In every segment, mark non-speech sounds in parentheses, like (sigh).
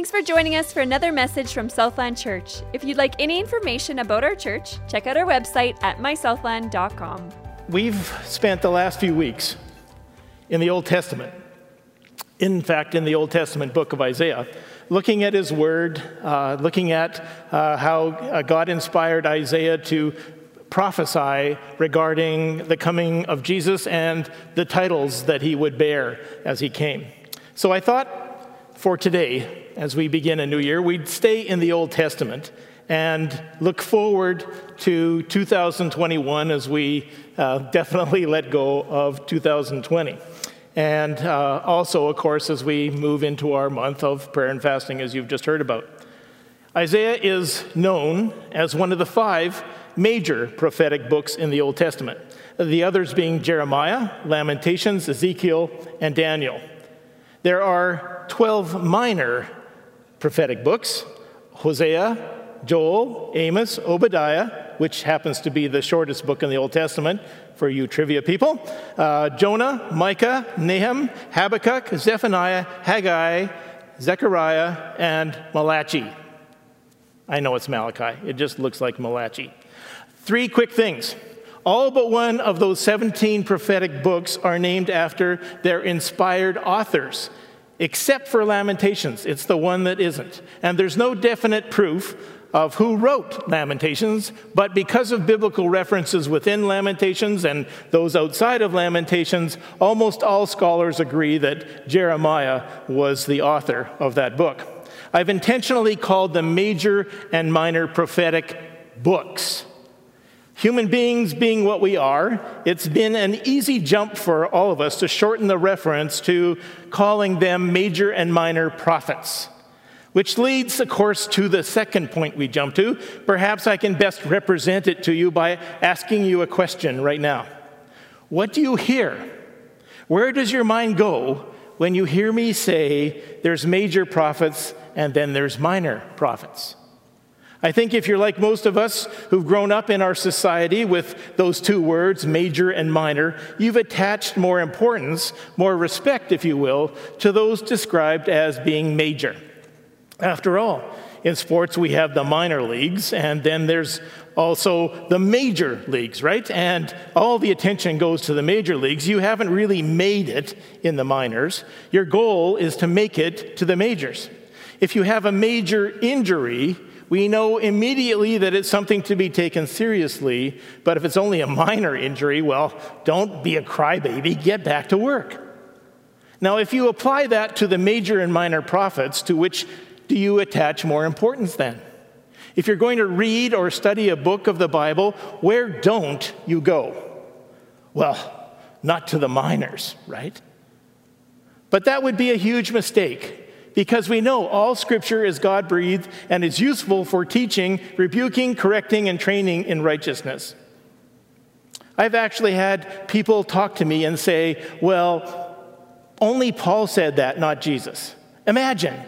Thanks for joining us for another message from Southland Church. If you'd like any information about our church, check out our website at mysouthland.com. We've spent the last few weeks in the Old Testament, in fact, in the Old Testament book of Isaiah, looking at his word, uh, looking at uh, how uh, God inspired Isaiah to prophesy regarding the coming of Jesus and the titles that he would bear as he came. So I thought for today, as we begin a new year, we'd stay in the Old Testament and look forward to 2021 as we uh, definitely let go of 2020. And uh, also, of course, as we move into our month of prayer and fasting, as you've just heard about. Isaiah is known as one of the five major prophetic books in the Old Testament, the others being Jeremiah, Lamentations, Ezekiel, and Daniel. There are 12 minor prophetic books Hosea, Joel, Amos, Obadiah, which happens to be the shortest book in the Old Testament for you trivia people, uh, Jonah, Micah, Nahum, Habakkuk, Zephaniah, Haggai, Zechariah, and Malachi. I know it's Malachi, it just looks like Malachi. Three quick things. All but one of those 17 prophetic books are named after their inspired authors except for Lamentations. It's the one that isn't. And there's no definite proof of who wrote Lamentations, but because of biblical references within Lamentations and those outside of Lamentations, almost all scholars agree that Jeremiah was the author of that book. I've intentionally called them major and minor prophetic books Human beings being what we are, it's been an easy jump for all of us to shorten the reference to calling them major and minor prophets. Which leads, of course, to the second point we jump to. Perhaps I can best represent it to you by asking you a question right now. What do you hear? Where does your mind go when you hear me say there's major prophets and then there's minor prophets? I think if you're like most of us who've grown up in our society with those two words, major and minor, you've attached more importance, more respect, if you will, to those described as being major. After all, in sports, we have the minor leagues, and then there's also the major leagues, right? And all the attention goes to the major leagues. You haven't really made it in the minors. Your goal is to make it to the majors. If you have a major injury, we know immediately that it's something to be taken seriously. But if it's only a minor injury, well, don't be a crybaby, get back to work. Now, if you apply that to the major and minor prophets, to which do you attach more importance then? If you're going to read or study a book of the Bible, where don't you go? Well, not to the minors, right? But that would be a huge mistake because we know all scripture is God breathed and is useful for teaching, rebuking, correcting, and training in righteousness. I've actually had people talk to me and say, well, only Paul said that, not Jesus. Imagine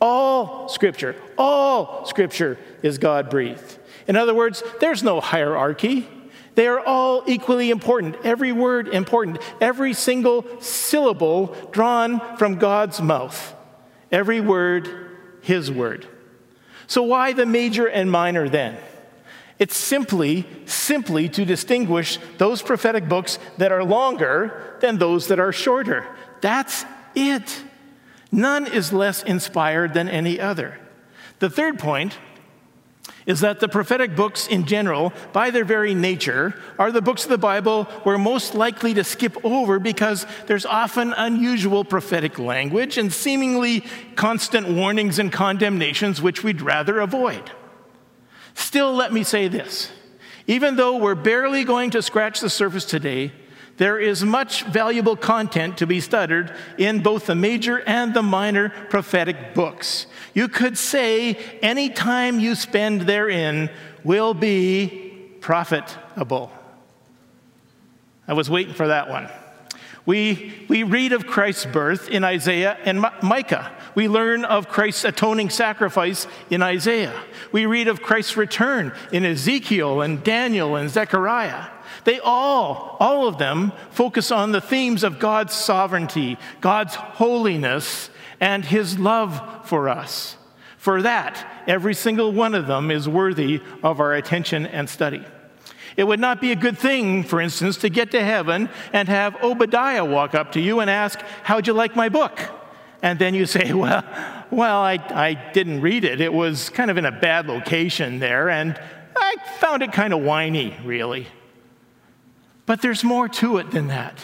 all scripture, all scripture is God breathed. In other words, there's no hierarchy. They are all equally important, every word important, every single syllable drawn from God's mouth. Every word, his word. So, why the major and minor then? It's simply, simply to distinguish those prophetic books that are longer than those that are shorter. That's it. None is less inspired than any other. The third point is that the prophetic books in general, by their very nature, are the books of the Bible we're most likely to skip over because there's often unusual prophetic language and seemingly constant warnings and condemnations which we'd rather avoid. Still, let me say this even though we're barely going to scratch the surface today, there is much valuable content to be studied in both the major and the minor prophetic books. You could say any time you spend therein will be profitable. I was waiting for that one. We, we read of Christ's birth in Isaiah and Micah. We learn of Christ's atoning sacrifice in Isaiah. We read of Christ's return in Ezekiel and Daniel and Zechariah. They all, all of them, focus on the themes of God's sovereignty, God's holiness, and his love for us. For that, every single one of them is worthy of our attention and study. It would not be a good thing, for instance, to get to heaven and have Obadiah walk up to you and ask, How'd you like my book? And then you say, (laughs) Well, well I, I didn't read it. It was kind of in a bad location there, and I found it kind of whiny, really. But there's more to it than that.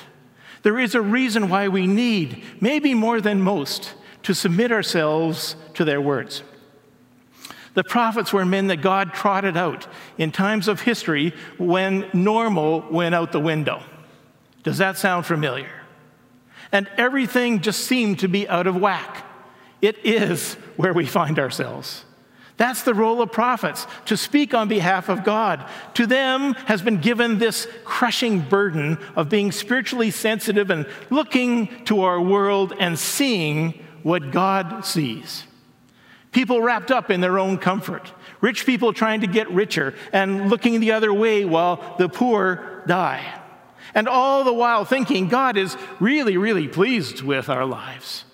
There is a reason why we need, maybe more than most, to submit ourselves to their words. The prophets were men that God trotted out in times of history when normal went out the window. Does that sound familiar? And everything just seemed to be out of whack. It is where we find ourselves. That's the role of prophets, to speak on behalf of God. To them has been given this crushing burden of being spiritually sensitive and looking to our world and seeing what God sees. People wrapped up in their own comfort, rich people trying to get richer and looking the other way while the poor die. And all the while thinking God is really, really pleased with our lives.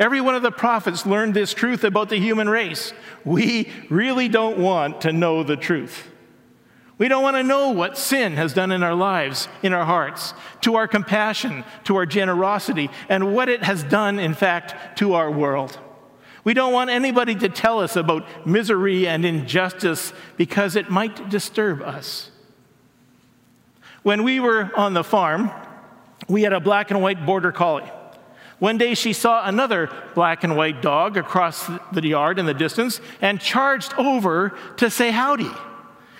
Every one of the prophets learned this truth about the human race. We really don't want to know the truth. We don't want to know what sin has done in our lives, in our hearts, to our compassion, to our generosity, and what it has done, in fact, to our world. We don't want anybody to tell us about misery and injustice because it might disturb us. When we were on the farm, we had a black and white border collie. One day she saw another black and white dog across the yard in the distance and charged over to say howdy.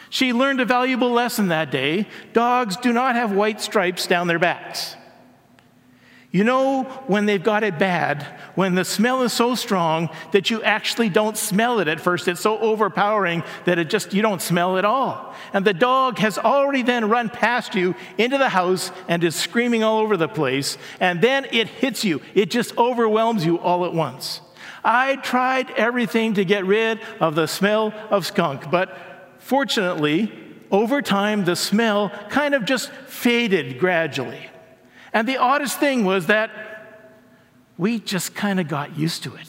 She learned a valuable lesson that day. Dogs do not have white stripes down their backs. You know when they've got it bad, when the smell is so strong that you actually don't smell it at first. It's so overpowering that it just, you don't smell at all. And the dog has already then run past you into the house and is screaming all over the place. And then it hits you, it just overwhelms you all at once. I tried everything to get rid of the smell of skunk, but Fortunately, over time, the smell kind of just faded gradually. And the oddest thing was that we just kind of got used to it.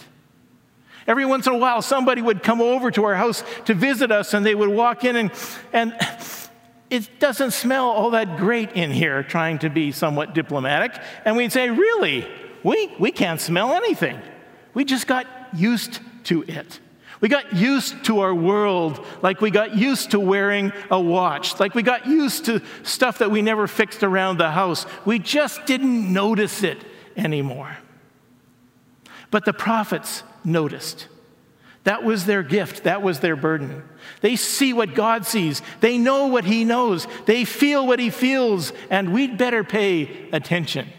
Every once in a while, somebody would come over to our house to visit us, and they would walk in, and, and it doesn't smell all that great in here, trying to be somewhat diplomatic. And we'd say, Really? We, we can't smell anything. We just got used to it. We got used to our world like we got used to wearing a watch, like we got used to stuff that we never fixed around the house. We just didn't notice it anymore. But the prophets noticed. That was their gift, that was their burden. They see what God sees, they know what He knows, they feel what He feels, and we'd better pay attention.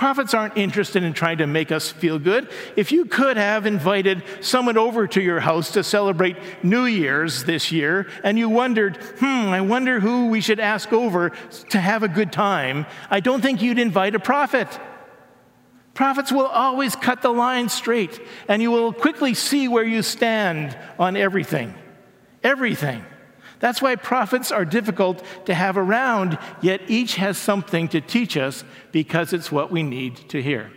Prophets aren't interested in trying to make us feel good. If you could have invited someone over to your house to celebrate New Year's this year, and you wondered, hmm, I wonder who we should ask over to have a good time, I don't think you'd invite a prophet. Prophets will always cut the line straight, and you will quickly see where you stand on everything. Everything. That's why prophets are difficult to have around, yet each has something to teach us because it's what we need to hear.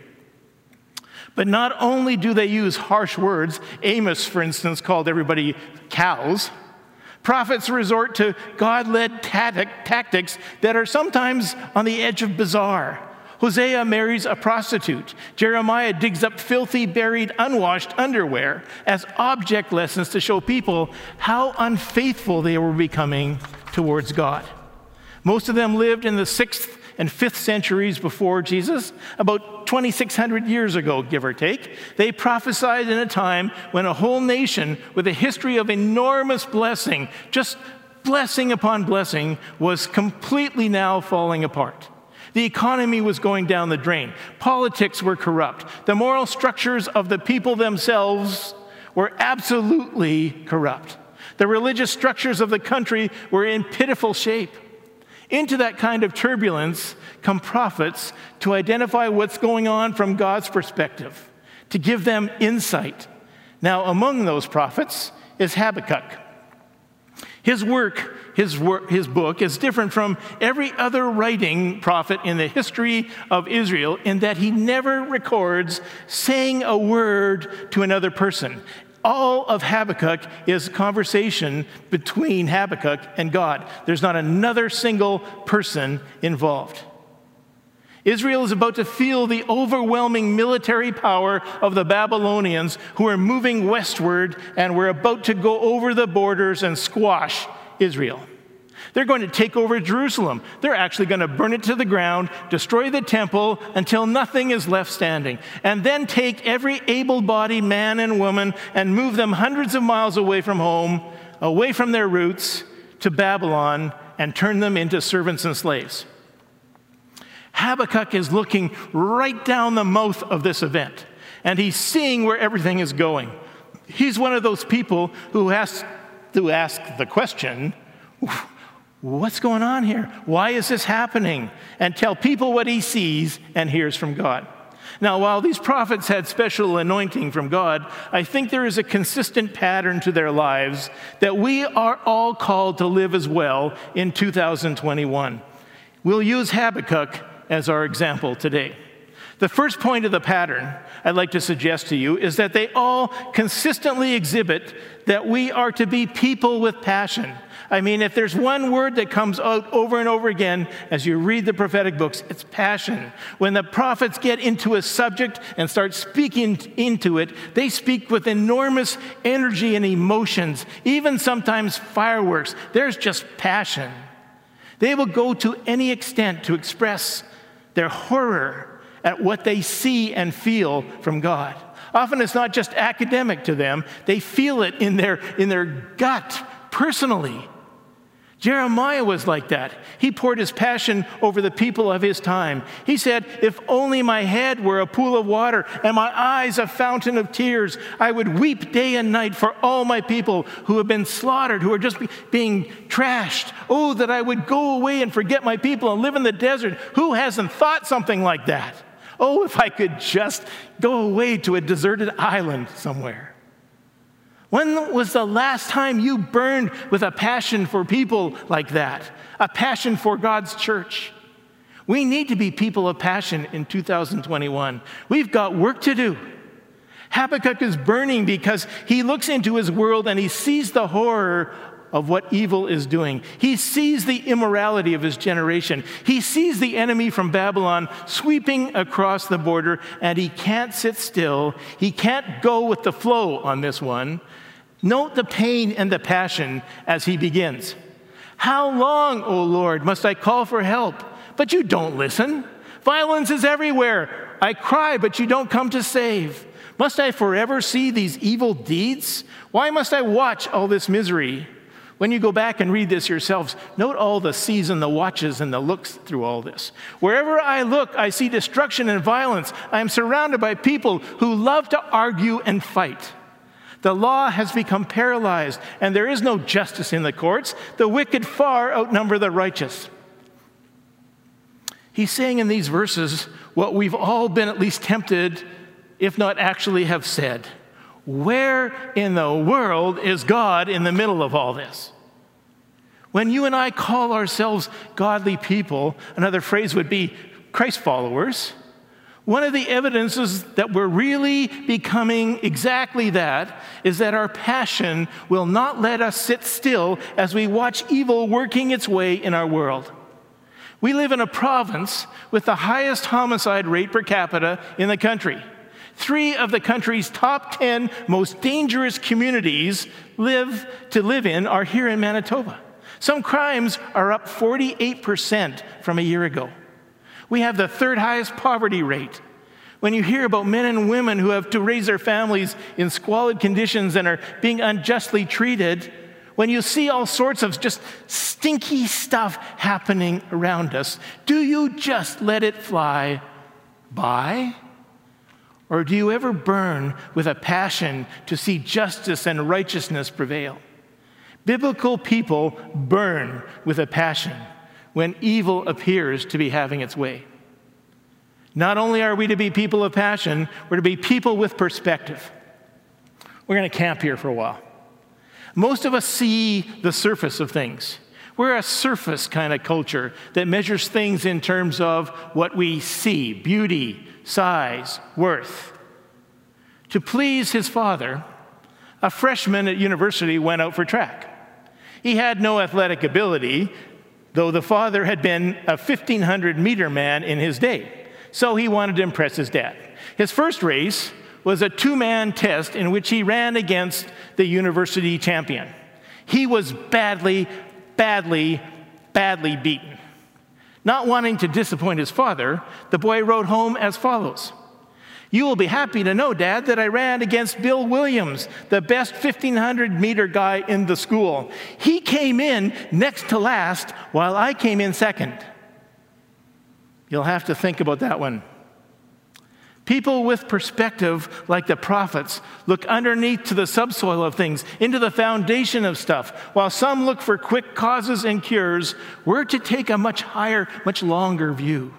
But not only do they use harsh words, Amos, for instance, called everybody cows, prophets resort to God led tactics that are sometimes on the edge of bizarre. Hosea marries a prostitute. Jeremiah digs up filthy, buried, unwashed underwear as object lessons to show people how unfaithful they were becoming towards God. Most of them lived in the sixth and fifth centuries before Jesus, about 2,600 years ago, give or take. They prophesied in a time when a whole nation with a history of enormous blessing, just blessing upon blessing, was completely now falling apart. The economy was going down the drain. Politics were corrupt. The moral structures of the people themselves were absolutely corrupt. The religious structures of the country were in pitiful shape. Into that kind of turbulence come prophets to identify what's going on from God's perspective, to give them insight. Now, among those prophets is Habakkuk. His work, his, work, his book, is different from every other writing prophet in the history of Israel in that he never records saying a word to another person. All of Habakkuk is conversation between Habakkuk and God. There's not another single person involved. Israel is about to feel the overwhelming military power of the Babylonians who are moving westward and were about to go over the borders and squash Israel. They're going to take over Jerusalem. They're actually going to burn it to the ground, destroy the temple until nothing is left standing, and then take every able bodied man and woman and move them hundreds of miles away from home, away from their roots, to Babylon and turn them into servants and slaves. Habakkuk is looking right down the mouth of this event, and he's seeing where everything is going. He's one of those people who has to ask the question what's going on here? Why is this happening? And tell people what he sees and hears from God. Now, while these prophets had special anointing from God, I think there is a consistent pattern to their lives that we are all called to live as well in 2021. We'll use Habakkuk as our example today. The first point of the pattern I'd like to suggest to you is that they all consistently exhibit that we are to be people with passion. I mean, if there's one word that comes out over and over again as you read the prophetic books, it's passion. When the prophets get into a subject and start speaking into it, they speak with enormous energy and emotions, even sometimes fireworks. There's just passion. They will go to any extent to express their horror at what they see and feel from God. Often it's not just academic to them, they feel it in their, in their gut personally. Jeremiah was like that. He poured his passion over the people of his time. He said, If only my head were a pool of water and my eyes a fountain of tears, I would weep day and night for all my people who have been slaughtered, who are just being trashed. Oh, that I would go away and forget my people and live in the desert. Who hasn't thought something like that? Oh, if I could just go away to a deserted island somewhere. When was the last time you burned with a passion for people like that? A passion for God's church? We need to be people of passion in 2021. We've got work to do. Habakkuk is burning because he looks into his world and he sees the horror of what evil is doing. He sees the immorality of his generation. He sees the enemy from Babylon sweeping across the border, and he can't sit still. He can't go with the flow on this one. Note the pain and the passion as he begins. How long, O Lord, must I call for help? But you don't listen. Violence is everywhere. I cry, but you don't come to save. Must I forever see these evil deeds? Why must I watch all this misery? When you go back and read this yourselves, note all the sees and the watches and the looks through all this. Wherever I look, I see destruction and violence. I am surrounded by people who love to argue and fight. The law has become paralyzed, and there is no justice in the courts. The wicked far outnumber the righteous. He's saying in these verses what we've all been at least tempted, if not actually have said. Where in the world is God in the middle of all this? When you and I call ourselves godly people, another phrase would be Christ followers one of the evidences that we're really becoming exactly that is that our passion will not let us sit still as we watch evil working its way in our world. We live in a province with the highest homicide rate per capita in the country. Three of the country's top 10 most dangerous communities live to live in are here in Manitoba. Some crimes are up 48% from a year ago. We have the third highest poverty rate. When you hear about men and women who have to raise their families in squalid conditions and are being unjustly treated, when you see all sorts of just stinky stuff happening around us, do you just let it fly by? Or do you ever burn with a passion to see justice and righteousness prevail? Biblical people burn with a passion when evil appears to be having its way. Not only are we to be people of passion, we're to be people with perspective. We're going to camp here for a while. Most of us see the surface of things. We're a surface kind of culture that measures things in terms of what we see beauty, size, worth. To please his father, a freshman at university went out for track. He had no athletic ability, though the father had been a 1500 meter man in his day. So he wanted to impress his dad. His first race was a two man test in which he ran against the university champion. He was badly, badly, badly beaten. Not wanting to disappoint his father, the boy wrote home as follows You will be happy to know, Dad, that I ran against Bill Williams, the best 1500 meter guy in the school. He came in next to last, while I came in second. You'll have to think about that one. People with perspective, like the prophets, look underneath to the subsoil of things, into the foundation of stuff. While some look for quick causes and cures, we're to take a much higher, much longer view.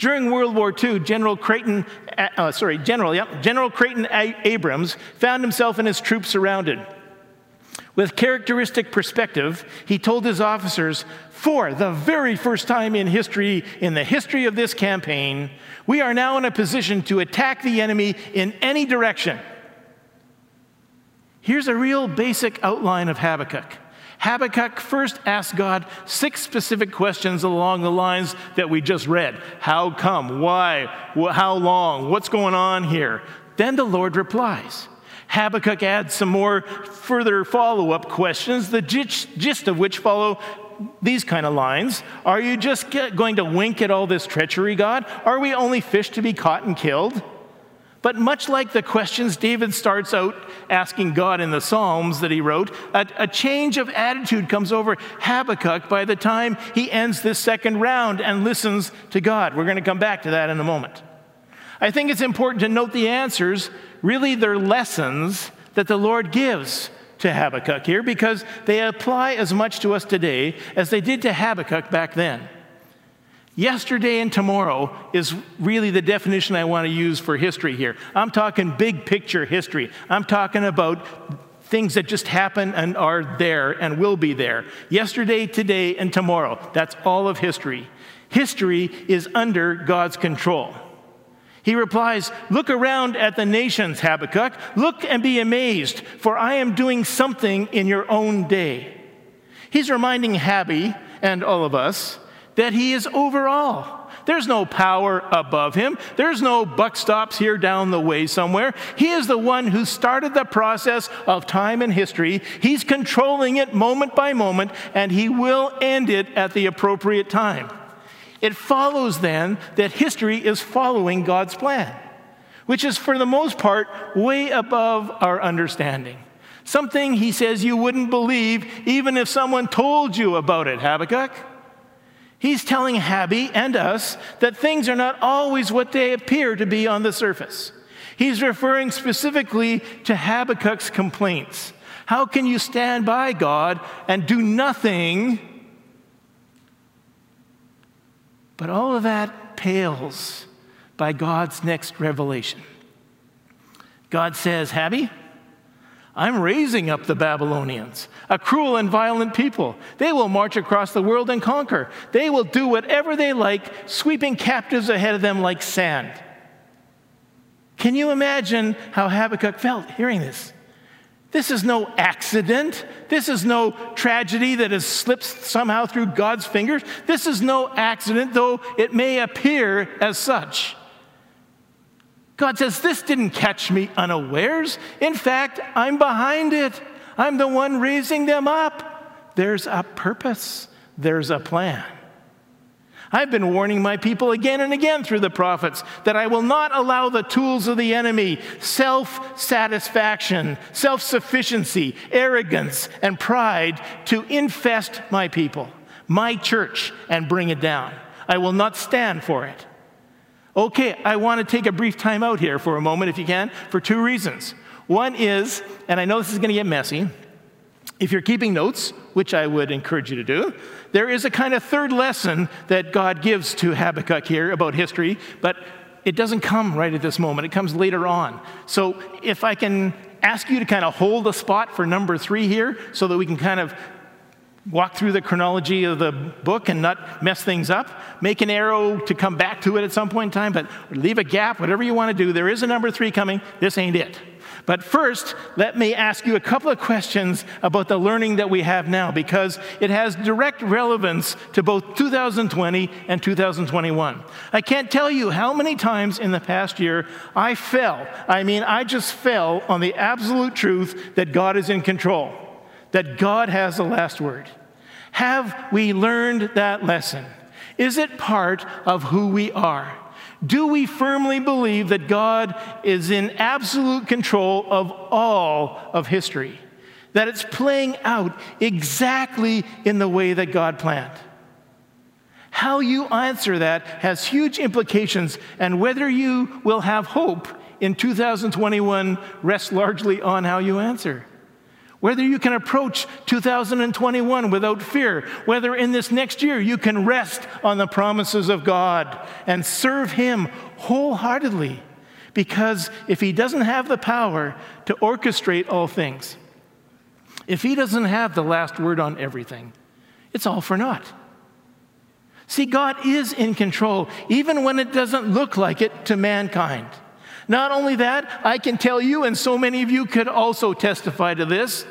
During World War II, General Creighton, uh, uh sorry, General, yep, General Creighton Abrams found himself and his troops surrounded. With characteristic perspective, he told his officers, for the very first time in history, in the history of this campaign, we are now in a position to attack the enemy in any direction. Here's a real basic outline of Habakkuk. Habakkuk first asks God six specific questions along the lines that we just read How come? Why? How long? What's going on here? Then the Lord replies. Habakkuk adds some more further follow up questions, the gist of which follow these kind of lines Are you just going to wink at all this treachery, God? Are we only fish to be caught and killed? But much like the questions David starts out asking God in the Psalms that he wrote, a, a, change of attitude comes over Habakkuk by the time he ends this second round and listens to God. We're going to come back to that in a moment. I think it's important to note the answers, really, they're lessons that the Lord gives to Habakkuk here because they apply as much to us today as they did to Habakkuk back then. Yesterday and tomorrow is really the definition I want to use for history here. I'm talking big picture history. I'm talking about things that just happen and are there and will be there. Yesterday, today, and tomorrow. That's all of history. History is under God's control. He replies, Look around at the nations, Habakkuk. Look and be amazed, for I am doing something in your own day. He's reminding Habby and all of us that he is over all. There's no power above him. There's no buck stops here down the way somewhere. He is the one who started the process of time and history. He's controlling it moment by moment, and he will end it at the appropriate time. It follows then that history is following God's plan, which is for the most part way above our understanding. Something he says you wouldn't believe even if someone told you about it, Habakkuk. He's telling Habby and us that things are not always what they appear to be on the surface. He's referring specifically to Habakkuk's complaints. How can you stand by God and do nothing But all of that pales by God's next revelation. God says, Habby, I'm raising up the Babylonians, a cruel and violent people. They will march across the world and conquer. They will do whatever they like, sweeping captives ahead of them like sand. Can you imagine how Habakkuk felt hearing this? This is no accident. This is no tragedy that has slipped somehow through God's fingers. This is no accident, though it may appear as such. God says, This didn't catch me unawares. In fact, I'm behind it. I'm the one raising them up. There's a purpose, there's a plan. I've been warning my people again and again through the prophets that I will not allow the tools of the enemy, self satisfaction, self sufficiency, arrogance, and pride, to infest my people, my church, and bring it down. I will not stand for it. Okay, I want to take a brief time out here for a moment, if you can, for two reasons. One is, and I know this is going to get messy, if you're keeping notes, which I would encourage you to do, there is a kind of third lesson that God gives to Habakkuk here about history, but it doesn't come right at this moment. It comes later on. So if I can ask you to kind of hold a spot for number three here so that we can kind of walk through the chronology of the book and not mess things up. Make an arrow to come back to it at some point in time, but leave a gap, whatever you want to do. There is a number three coming. This ain't it. But first, let me ask you a couple of questions about the learning that we have now because it has direct relevance to both 2020 and 2021. I can't tell you how many times in the past year I fell. I mean, I just fell on the absolute truth that God is in control that God has the last word. Have we learned that lesson? Is it part of who we are? Do we firmly believe that God is in absolute control of all of history? That it's playing out exactly in the way that God planned? How you answer that has huge implications, and whether you will have hope in 2021 rests largely on how you answer whether you can approach 2021 without fear, whether in this next year you can rest on the promises of God and serve Him wholeheartedly. Because if He doesn't have the power to orchestrate all things, if He doesn't have the last word on everything, it's all for naught. See, God is in control, even when it doesn't look like it to mankind. Not only that, I can tell you, and so many of you could also testify to this,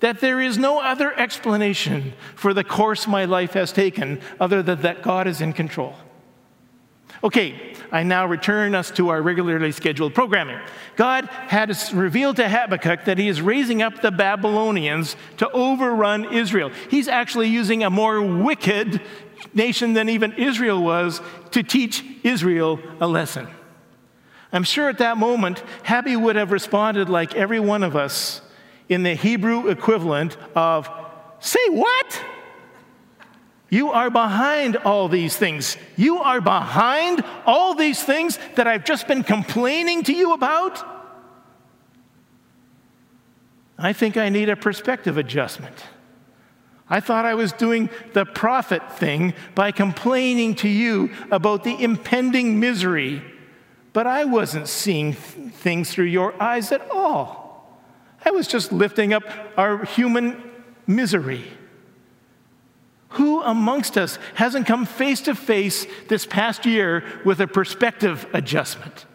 that there is no other explanation for the course my life has taken other than that God is in control. Okay, I now return us to our regularly scheduled programming. God had revealed to Habakkuk that he is raising up the Babylonians to overrun Israel. He's actually using a more wicked nation than even Israel was to teach Israel a lesson. I'm sure at that moment, Habby would have responded like every one of us in the Hebrew equivalent of, Say what? You are behind all these things. You are behind all these things that I've just been complaining to you about? I think I need a perspective adjustment. I thought I was doing the prophet thing by complaining to you about the impending misery but I wasn't seeing things through your eyes at all. I was just lifting up our human misery. Who amongst us hasn't come face to face this past year with a perspective adjustment?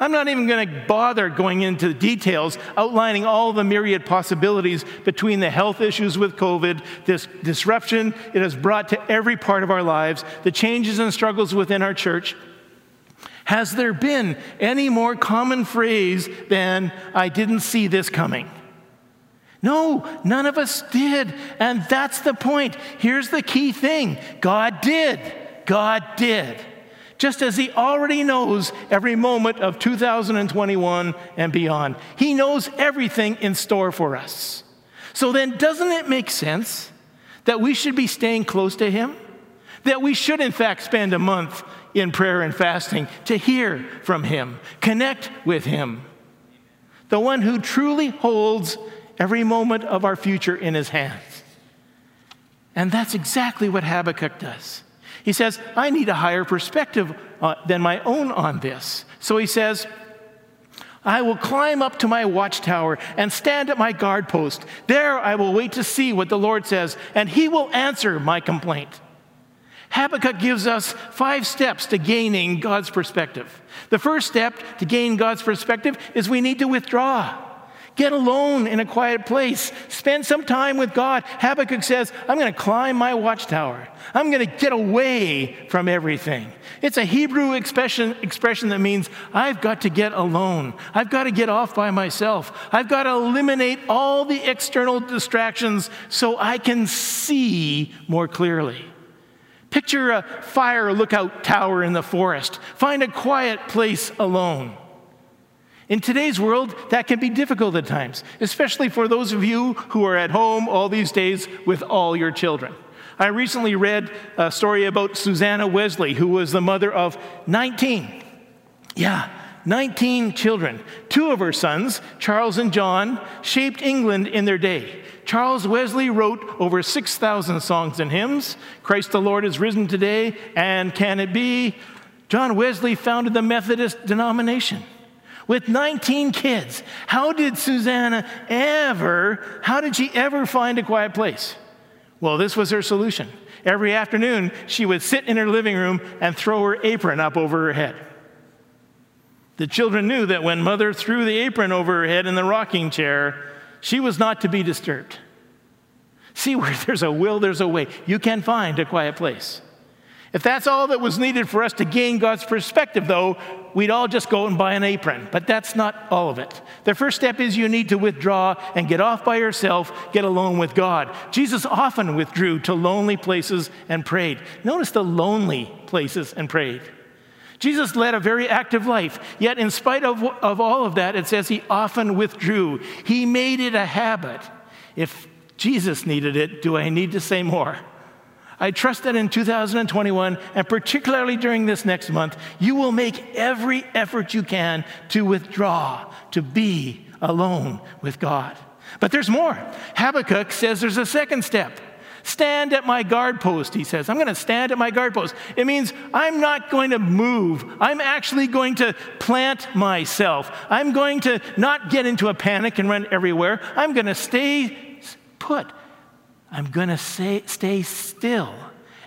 I'm not even going to bother going into the details, outlining all the myriad possibilities between the health issues with COVID, this disruption it has brought to every part of our lives, the changes and struggles within our church. Has there been any more common phrase than, I didn't see this coming? No, none of us did. And that's the point. Here's the key thing God did. God did. Just as He already knows every moment of 2021 and beyond, He knows everything in store for us. So then, doesn't it make sense that we should be staying close to Him? That we should, in fact, spend a month in prayer and fasting to hear from Him, connect with Him, the one who truly holds every moment of our future in His hands. And that's exactly what Habakkuk does. He says, I need a higher perspective uh, than my own on this. So he says, I will climb up to my watchtower and stand at my guard post. There I will wait to see what the Lord says, and he will answer my complaint. Habakkuk gives us five steps to gaining God's perspective. The first step to gain God's perspective is we need to withdraw. Get alone in a quiet place. Spend some time with God. Habakkuk says, I'm going to climb my watchtower. I'm going to get away from everything. It's a Hebrew expression, expression that means I've got to get alone. I've got to get off by myself. I've got to eliminate all the external distractions so I can see more clearly. Picture a fire lookout tower in the forest. Find a quiet place alone. In today's world, that can be difficult at times, especially for those of you who are at home all these days with all your children. I recently read a story about Susanna Wesley, who was the mother of 19. Yeah, 19 children. Two of her sons, Charles and John, shaped England in their day. Charles Wesley wrote over 6,000 songs and hymns. Christ the Lord is risen today, and can it be? John Wesley founded the Methodist denomination. with 19 kids. How did Susanna ever, how did she ever find a quiet place? Well, this was her solution. Every afternoon, she would sit in her living room and throw her apron up over her head. The children knew that when mother threw the apron over her head in the rocking chair, she was not to be disturbed. See, (laughs) where there's a will, there's a way. You can find a quiet place. If that's all that was needed for us to gain God's perspective, though, we'd all just go and buy an apron. But that's not all of it. The first step is you need to withdraw and get off by yourself, get alone with God. Jesus often withdrew to lonely places and prayed. Notice the lonely places and prayed. Jesus led a very active life, yet, in spite of, of all of that, it says he often withdrew. He made it a habit. If Jesus needed it, do I need to say more? I trust that in 2021, and particularly during this next month, you will make every effort you can to withdraw, to be alone with God. But there's more. Habakkuk says there's a second step. Stand at my guard post, he says. I'm going to stand at my guard post. It means I'm not going to move. I'm actually going to plant myself. I'm going to not get into a panic and run everywhere. I'm going to stay put. I'm going to stay still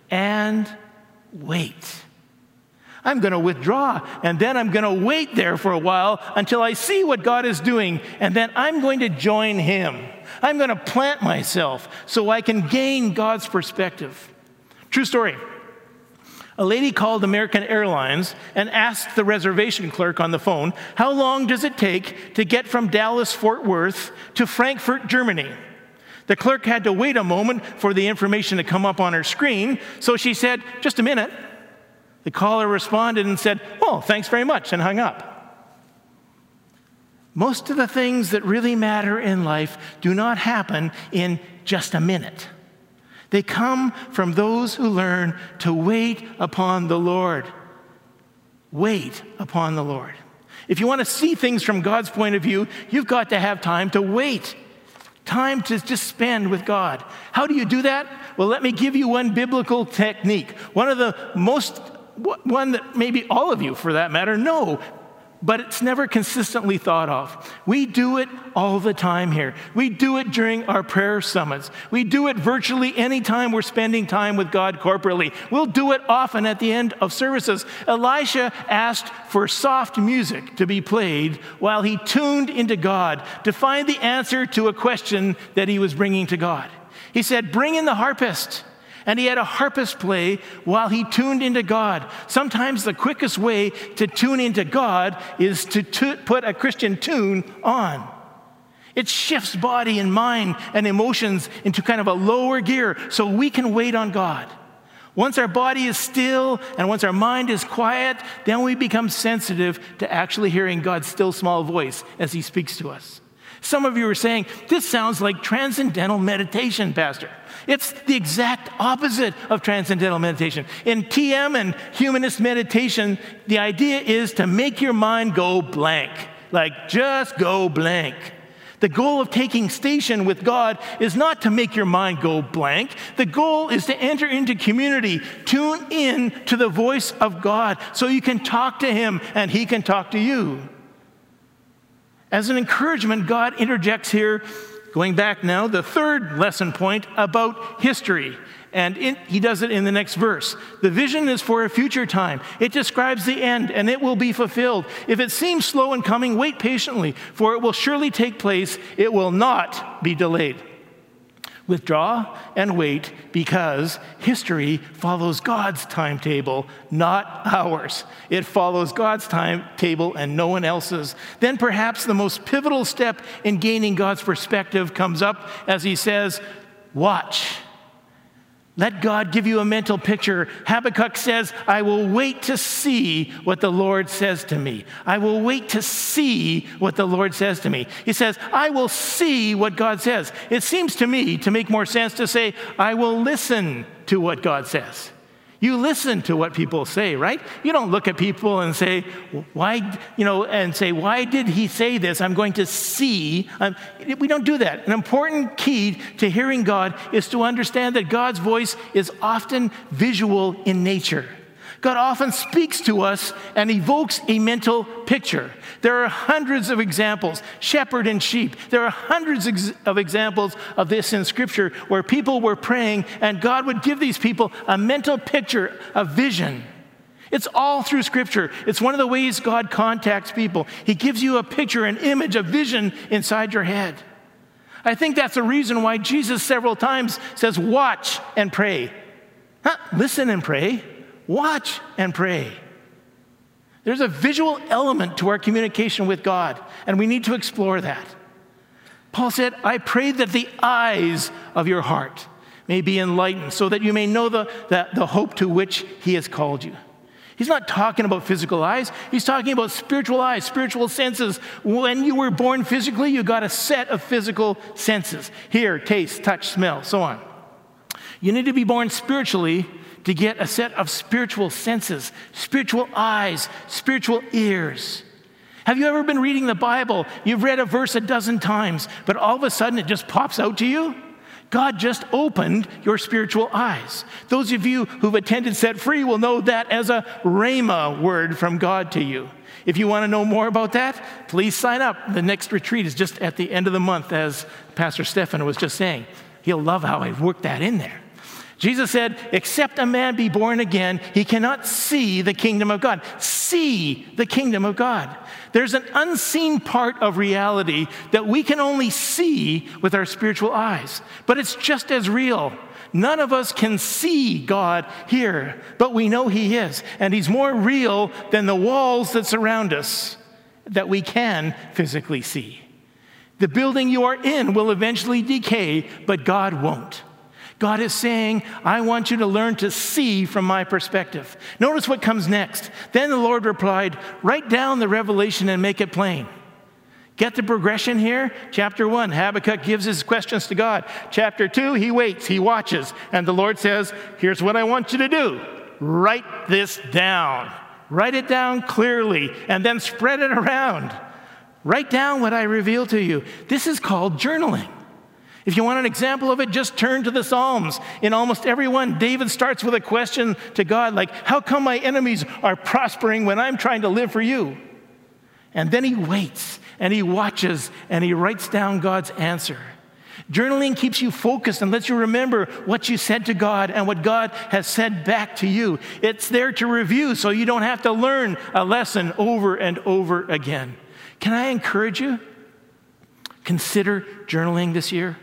and wait. I'm going to withdraw, and then I'm going to wait there for a while until I see what God is doing, and then I'm going to join Him. I'm going to plant myself so I can gain God's perspective. True story. A lady called American Airlines and asked the reservation clerk on the phone, How long does it take to get from Dallas Fort Worth to Frankfurt, Germany? The clerk had to wait a moment for the information to come up on her screen, so she said, Just a minute. The caller responded and said, Oh, thanks very much, and hung up. Most of the things that really matter in life do not happen in just a minute. They come from those who learn to wait upon the Lord. Wait upon the Lord. If you want to see things from God's point of view, you've got to have time to wait time to just spend with God. How do you do that? Well, let me give you one biblical technique. One of the most, one that maybe all of you, for that matter, know but it's never consistently thought of. We do it all the time here. We do it during our prayer summits. We do it virtually anytime we're spending time with God corporately. We'll do it often at the end of services. Elisha asked for soft music to be played while he tuned into God to find the answer to a question that he was bringing to God. He said, Bring in the harpist and he had a harpist play while he tuned into God. Sometimes the quickest way to tune into God is to t- put a Christian tune on. It shifts body and mind and emotions into kind of a lower gear so we can wait on God. Once our body is still and once our mind is quiet, then we become sensitive to actually hearing God's still small voice as He speaks to us. Some of you are saying, This sounds like transcendental meditation, Pastor. It's the exact opposite of transcendental meditation. In TM and humanist meditation, the idea is to make your mind go blank, like just go blank. The goal of taking station with God is not to make your mind go blank. The goal is to enter into community, tune in to the voice of God so you can talk to Him and He can talk to you. As an encouragement, God interjects here Going back now, the third lesson point about history. And in, he does it in the next verse. The vision is for a future time. It describes the end, and it will be fulfilled. If it seems slow in coming, wait patiently, for it will surely take place. It will not be delayed. Withdraw and wait because history follows God's timetable, not ours. It follows God's timetable and no one else's. Then perhaps the most pivotal step in gaining God's perspective comes up as he says, Watch. Let God give you a mental picture. Habakkuk says, I will wait to see what the Lord says to me. I will wait to see what the Lord says to me. He says, I will see what God says. It seems to me to make more sense to say, I will listen to what God says. You listen to what people say, right? You don't look at people and say, why, you know, and say, why did he say this? I'm going to see. Um, we don't do that. An important key to hearing God is to understand that God's voice is often visual in nature. God often speaks to us and evokes a mental picture. There are hundreds of examples, shepherd and sheep. There are hundreds of examples of this in Scripture where people were praying and God would give these people a mental picture, a vision. It's all through Scripture. It's one of the ways God contacts people. He gives you a picture, an image, a vision inside your head. I think that's the reason why Jesus several times says, Watch and pray. Not listen and pray, watch and pray. There's a visual element to our communication with God, and we need to explore that. Paul said, I pray that the eyes of your heart may be enlightened so that you may know the, the, the hope to which he has called you. He's not talking about physical eyes. He's talking about spiritual eyes, spiritual senses. When you were born physically, you got a set of physical senses hear, taste, touch, smell, so on. You need to be born spiritually to get a set of spiritual senses, spiritual eyes, spiritual ears. Have you ever been reading the Bible? You've read a verse a dozen times, but all of a sudden it just pops out to you? God just opened your spiritual eyes. Those of you who've attended Set Free will know that as a Rhema word from God to you. If you want to know more about that, please sign up. The next retreat is just at the end of the month, as Pastor Stefan was just saying. He'll love how I've worked that in there. Jesus said, Except a man be born again, he cannot see the kingdom of God. See the kingdom of God. There's an unseen part of reality that we can only see with our spiritual eyes, but it's just as real. None of us can see God here, but we know He is, and He's more real than the walls that surround us that we can physically see. The building you are in will eventually decay, but God won't. God is saying, I want you to learn to see from my perspective. Notice what comes next. Then the Lord replied, Write down the revelation and make it plain. Get the progression here? Chapter one, Habakkuk gives his questions to God. Chapter two, he waits, he watches. And the Lord says, Here's what I want you to do write this down. Write it down clearly and then spread it around. Write down what I reveal to you. This is called journaling. If you want an example of it, just turn to the Psalms. In almost every one, David starts with a question to God like, How come my enemies are prospering when I'm trying to live for you? And then he waits and he watches and he writes down God's answer. Journaling keeps you focused and lets you remember what you said to God and what God has said back to you. It's there to review so you don't have to learn a lesson over and over again. Can I encourage you? Consider journaling this year.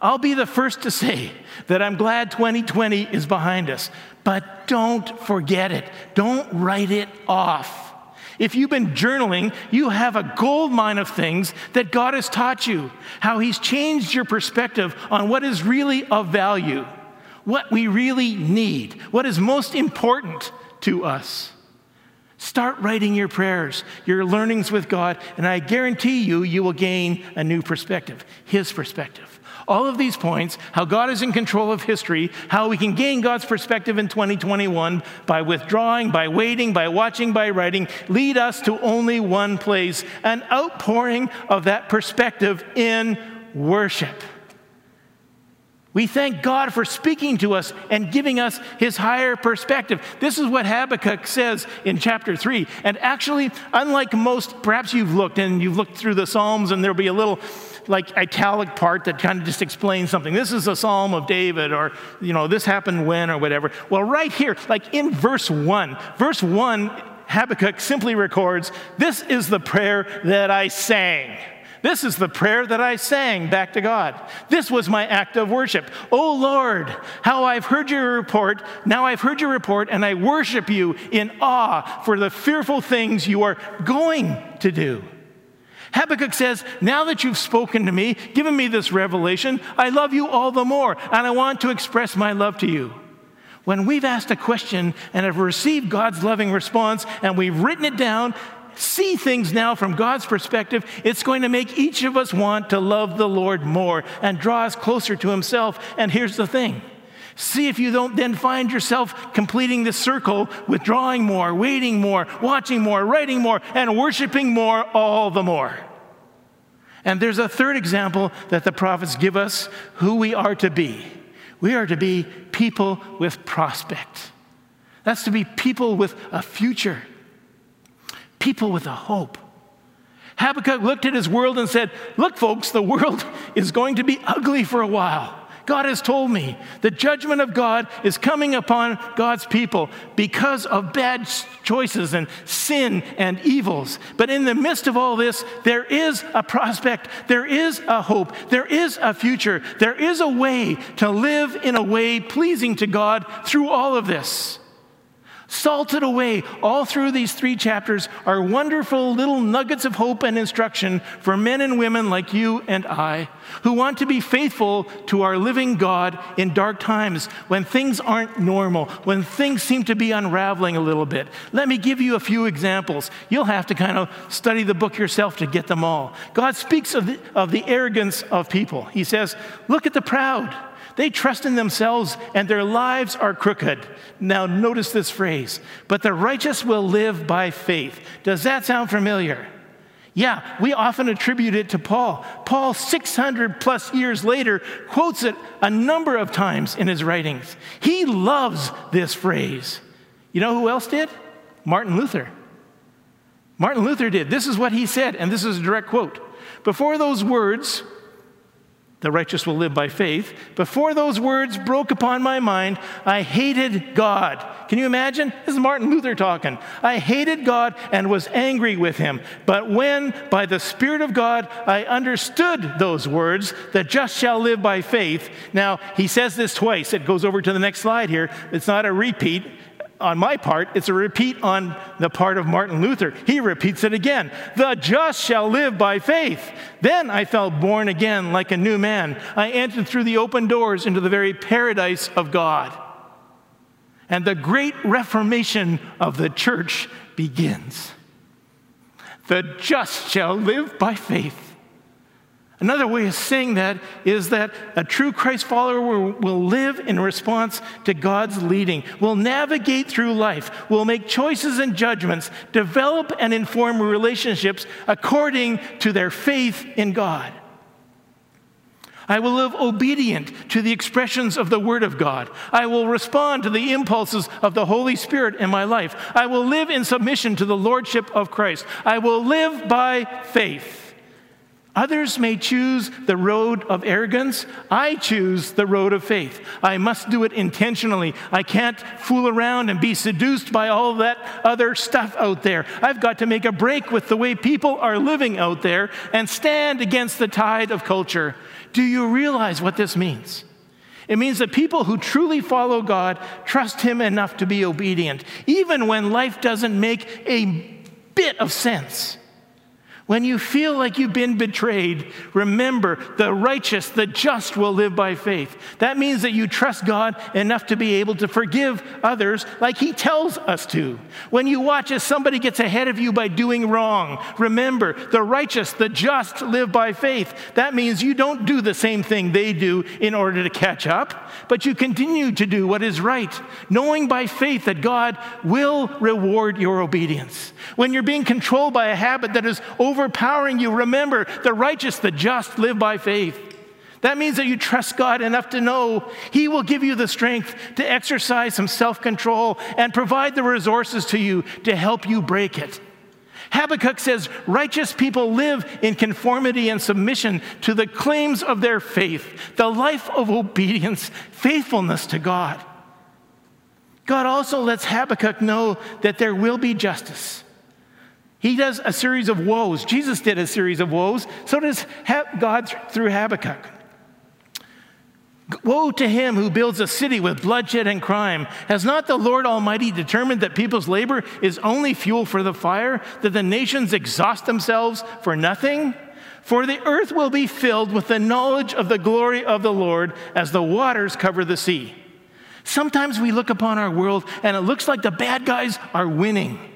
I'll be the first to say that I'm glad 2020 is behind us, but don't forget it. Don't write it off. If you've been journaling, you have a gold mine of things that God has taught you, how He's changed your perspective on what is really of value, what we really need, what is most important to us. Start writing your prayers, your learnings with God, and I guarantee you, you will gain a new perspective, His perspective. All of these points, how God is in control of history, how we can gain God's perspective in 2021 by withdrawing, by waiting, by watching, by writing, lead us to only one place an outpouring of that perspective in worship. We thank God for speaking to us and giving us his higher perspective. This is what Habakkuk says in chapter 3. And actually, unlike most, perhaps you've looked and you've looked through the Psalms and there'll be a little like italic part that kind of just explains something. This is a psalm of David, or, you know, this happened when, or whatever. Well, right here, like in verse 1, verse 1, Habakkuk simply records, This is the prayer that I sang. This is the prayer that I sang back to God. This was my act of worship. Oh Lord, how I've heard your report. Now I've heard your report, and I worship you in awe for the fearful things you are going to do. Habakkuk says, Now that you've spoken to me, given me this revelation, I love you all the more, and I want to express my love to you. When we've asked a question and have received God's loving response and we've written it down, see things now from God's perspective, it's going to make each of us want to love the Lord more and draw us closer to Himself. And here's the thing see if you don't then find yourself completing the circle, withdrawing more, waiting more, watching more, writing more, and worshiping more all the more. And there's a third example that the prophets give us who we are to be. We are to be people with prospect. That's to be people with a future, people with a hope. Habakkuk looked at his world and said, Look, folks, the world (laughs) is going to be ugly for a while. God has told me. The judgment of God is coming upon God's people because of bad choices and sin and evils. But in the midst of all this, there is a prospect, there is a hope, there is a future, there is a way to live in a way pleasing to God through all of this salted away all through these three chapters are wonderful little nuggets of hope and instruction for men and women like you and I who want to be faithful to our living God in dark times when things aren't normal, when things seem to be unraveling a little bit. Let me give you a few examples. You'll have to kind of study the book yourself to get them all. God speaks of the, of the arrogance of people. He says, Look at the proud. They trust in themselves and their lives are crooked. Now, notice this phrase, but the righteous will live by faith. Does that sound familiar? Yeah, we often attribute it to Paul. Paul, 600 plus years later, quotes it a number of times in his writings. He loves this phrase. You know who else did? Martin Luther. Martin Luther did. This is what he said, and this is a direct quote. Before those words, the righteous will live by faith. Before those words broke upon my mind, I hated God. Can you imagine? This is Martin Luther talking. I hated God and was angry with him. But when, by the Spirit of God, I understood those words, the just shall live by faith. Now, he says this twice. It goes over to the next slide here. It's not a repeat on my part, it's a repeat on the part of Martin Luther. He repeats it again The just shall live by faith. Then I felt born again like a new man. I entered through the open doors into the very paradise of God. And the great reformation of the church begins. The just shall live by faith. Another way of saying that is that a true Christ follower will, live in response to God's leading, will navigate through life, will make choices and judgments, develop and inform relationships according to their faith in God. I will live obedient to the expressions of the Word of God. I will respond to the impulses of the Holy Spirit in my life. I will live in submission to the Lordship of Christ. I will live by faith. Others may choose the road of arrogance. I choose the road of faith. I must do it intentionally. I can't fool around and be seduced by all that other stuff out there. I've got to make a break with the way people are living out there and stand against the tide of culture. Do you realize what this means? It means that people who truly follow God trust Him enough to be obedient, even when life doesn't make a bit of sense. When you feel like you've been betrayed, remember the righteous, the just will live by faith. That means that you trust God enough to be able to forgive others like He tells us to. When you watch as somebody gets ahead of you by doing wrong, remember the righteous, the just live by faith. That means you don't do the same thing they do in order to catch up, but you continue to do what is right, knowing by faith that God will reward your obedience. When you're being controlled by a habit that is over overpowering you. Remember, the righteous, the just live by faith. That means that you trust God enough to know He will give you the strength to exercise some self control and provide the resources to you to help you break it. Habakkuk says, Righteous people live in conformity and submission to the claims of their faith, the life of obedience, faithfulness to God. God also lets Habakkuk know that there will be justice. He does a series of woes. Jesus did a series of woes. So does God through Habakkuk. Woe to him who builds a city with bloodshed and crime. Has not the Lord Almighty determined that people's labor is only fuel for the fire, that the nations exhaust themselves for nothing? For the earth will be filled with the knowledge of the glory of the Lord as the waters cover the sea. Sometimes we look upon our world and it looks like the bad guys are winning.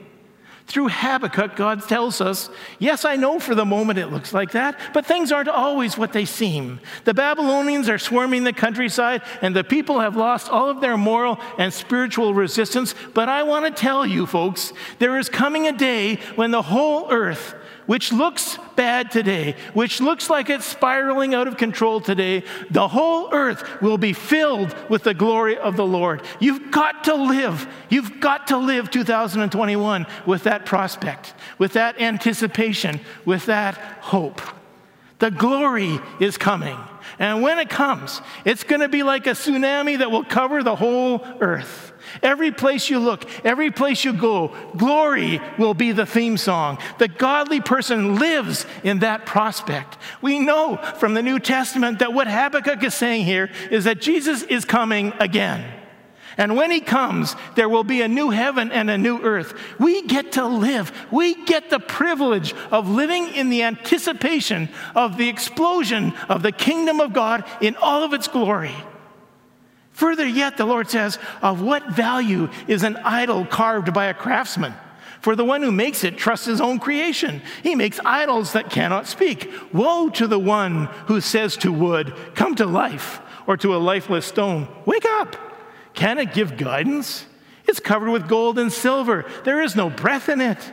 Through Habakkuk, God tells us, Yes, I know for the moment it looks like that, but things aren't always what they seem. The Babylonians are swarming the countryside, and the people have lost all of their moral and spiritual resistance. But I want to tell you, folks, there is coming a day when the whole earth which looks bad today, which looks like it's spiraling out of control today, the whole earth will be filled with the glory of the Lord. You've got to live, you've got to live 2021 with that prospect, with that anticipation, with that hope. The glory is coming. And when it comes, it's going to be like a tsunami that will cover the whole earth. Every place you look, every place you go, glory will be the theme song. The godly person lives in that prospect. We know from the New Testament that what Habakkuk is saying here is that Jesus is coming again. And when he comes, there will be a new heaven and a new earth. We get to live. We get the privilege of living in the anticipation of the explosion of the kingdom of God in all of its glory. Further yet, the Lord says, Of what value is an idol carved by a craftsman? For the one who makes it trusts his own creation. He makes idols that cannot speak. Woe to the one who says to wood, Come to life, or to a lifeless stone, Wake up. Can it give guidance? It's covered with gold and silver. There is no breath in it.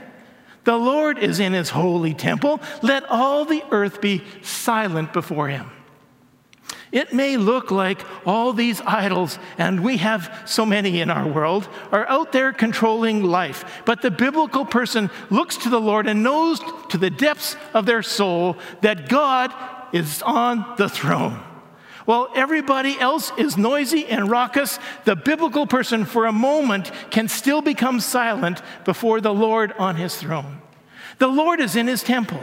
The Lord is in his holy temple. Let all the earth be silent before him. It may look like all these idols, and we have so many in our world, are out there controlling life. But the biblical person looks to the Lord and knows to the depths of their soul that God is on the throne. While everybody else is noisy and raucous, the biblical person for a moment can still become silent before the Lord on his throne. The Lord is in his temple.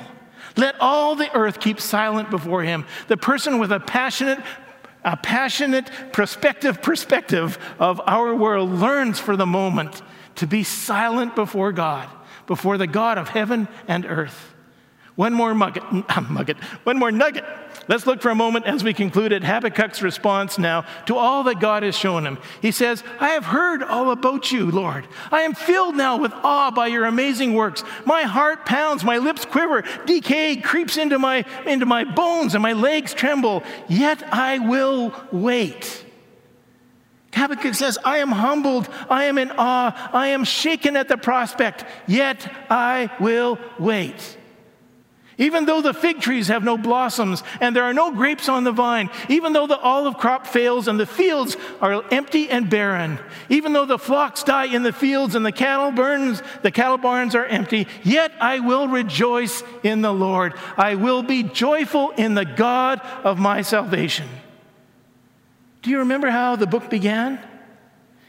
Let all the earth keep silent before him. The person with a passionate, a passionate prospective perspective of our world learns for the moment to be silent before God, before the God of heaven and earth. One more mugget, (laughs) mugget, one more nugget. Let's look for a moment as we conclude at Habakkuk's response now to all that God has shown him. He says, I have heard all about you, Lord. I am filled now with awe by your amazing works. My heart pounds, my lips quiver, decay creeps into my, into my bones, and my legs tremble. Yet I will wait. Habakkuk says, I am humbled, I am in awe, I am shaken at the prospect, yet I will wait. Even though the fig trees have no blossoms and there are no grapes on the vine, even though the olive crop fails and the fields are empty and barren, even though the flocks die in the fields and the cattle burns, the cattle barns are empty, yet I will rejoice in the Lord. I will be joyful in the God of my salvation. Do you remember how the book began?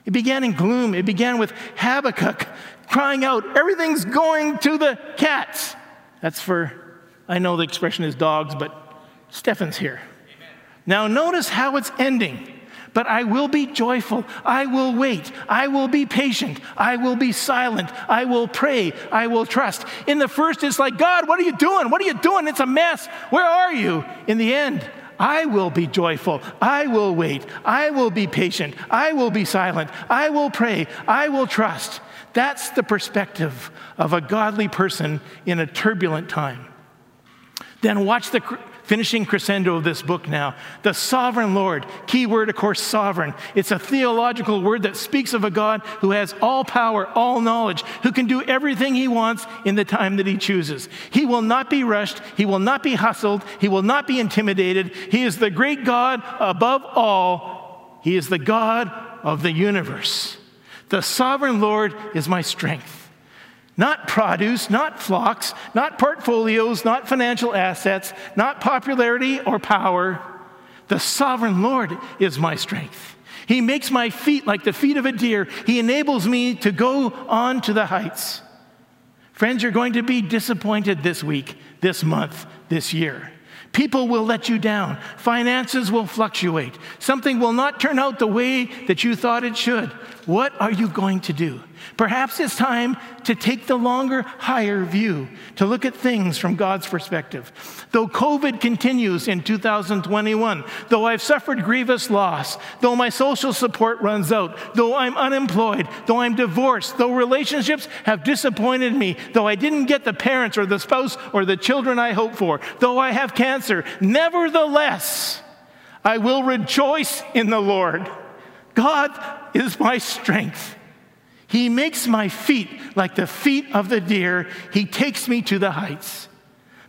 It began in gloom. It began with Habakkuk crying out, Everything's going to the cats. That's for I know the expression is dogs, but Stefan's here. Amen. Now, notice how it's ending. But I will be joyful. I will wait. I will be patient. I will be silent. I will pray. I will trust. In the first, it's like, God, what are you doing? What are you doing? It's a mess. Where are you? In the end, I will be joyful. I will wait. I will be patient. I will be silent. I will pray. I will trust. That's the perspective of a godly person in a turbulent time. Then watch the finishing crescendo of this book now. The sovereign Lord, key word, of course, sovereign. It's a theological word that speaks of a God who has all power, all knowledge, who can do everything he wants in the time that he chooses. He will not be rushed, he will not be hustled, he will not be intimidated. He is the great God above all, he is the God of the universe. The sovereign Lord is my strength. Not produce, not flocks, not portfolios, not financial assets, not popularity or power. The sovereign Lord is my strength. He makes my feet like the feet of a deer. He enables me to go on to the heights. Friends, you're going to be disappointed this week, this month, this year. People will let you down. Finances will fluctuate. Something will not turn out the way that you thought it should. What are you going to do? Perhaps it's time to take the longer, higher view, to look at things from God's perspective. Though COVID continues in 2021, though I've suffered grievous loss, though my social support runs out, though I'm unemployed, though I'm divorced, though relationships have disappointed me, though I didn't get the parents or the spouse or the children I hoped for, though I have cancer, nevertheless, I will rejoice in the Lord. God is my strength. He makes my feet like the feet of the deer. He takes me to the heights.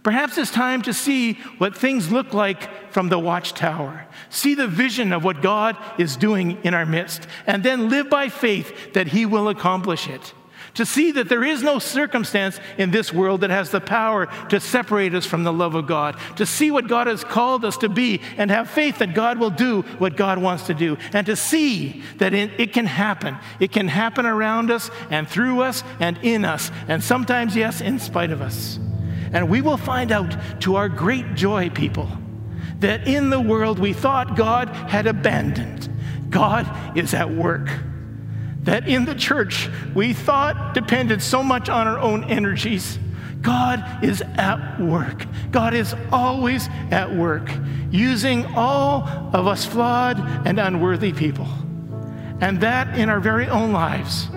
Perhaps it's time to see what things look like from the watchtower. See the vision of what God is doing in our midst, and then live by faith that He will accomplish it to see that there is no circumstance in this world that has the power to separate us from the love of God, to see what God has called us to be and have faith that God will do what God wants to do, and to see that it, can happen. It can happen around us and through us and in us, and sometimes, yes, in spite of us. And we will find out to our great joy, people, that in the world we thought God had abandoned, God is at work that in the church we thought depended so much on our own energies. God is at work. God is always at work, using all of us flawed and unworthy people. And that in our very own lives.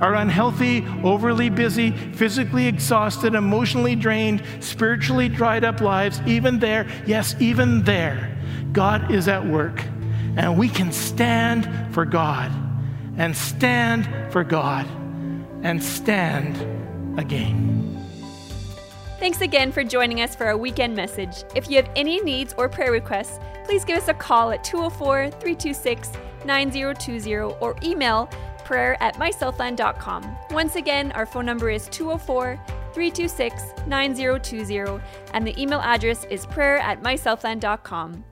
Our unhealthy, overly busy, physically exhausted, emotionally drained, spiritually dried up lives, even there, yes, even there, God is at work. And we can stand for God and stand for God and stand again. Thanks again for joining us for our weekend message. If you have any needs or prayer requests, please give us a call at 204 326 9020 or email prayer at mysouthland.com. Once again, our phone number is 204 326 9020 and the email address is prayer at mysouthland.com.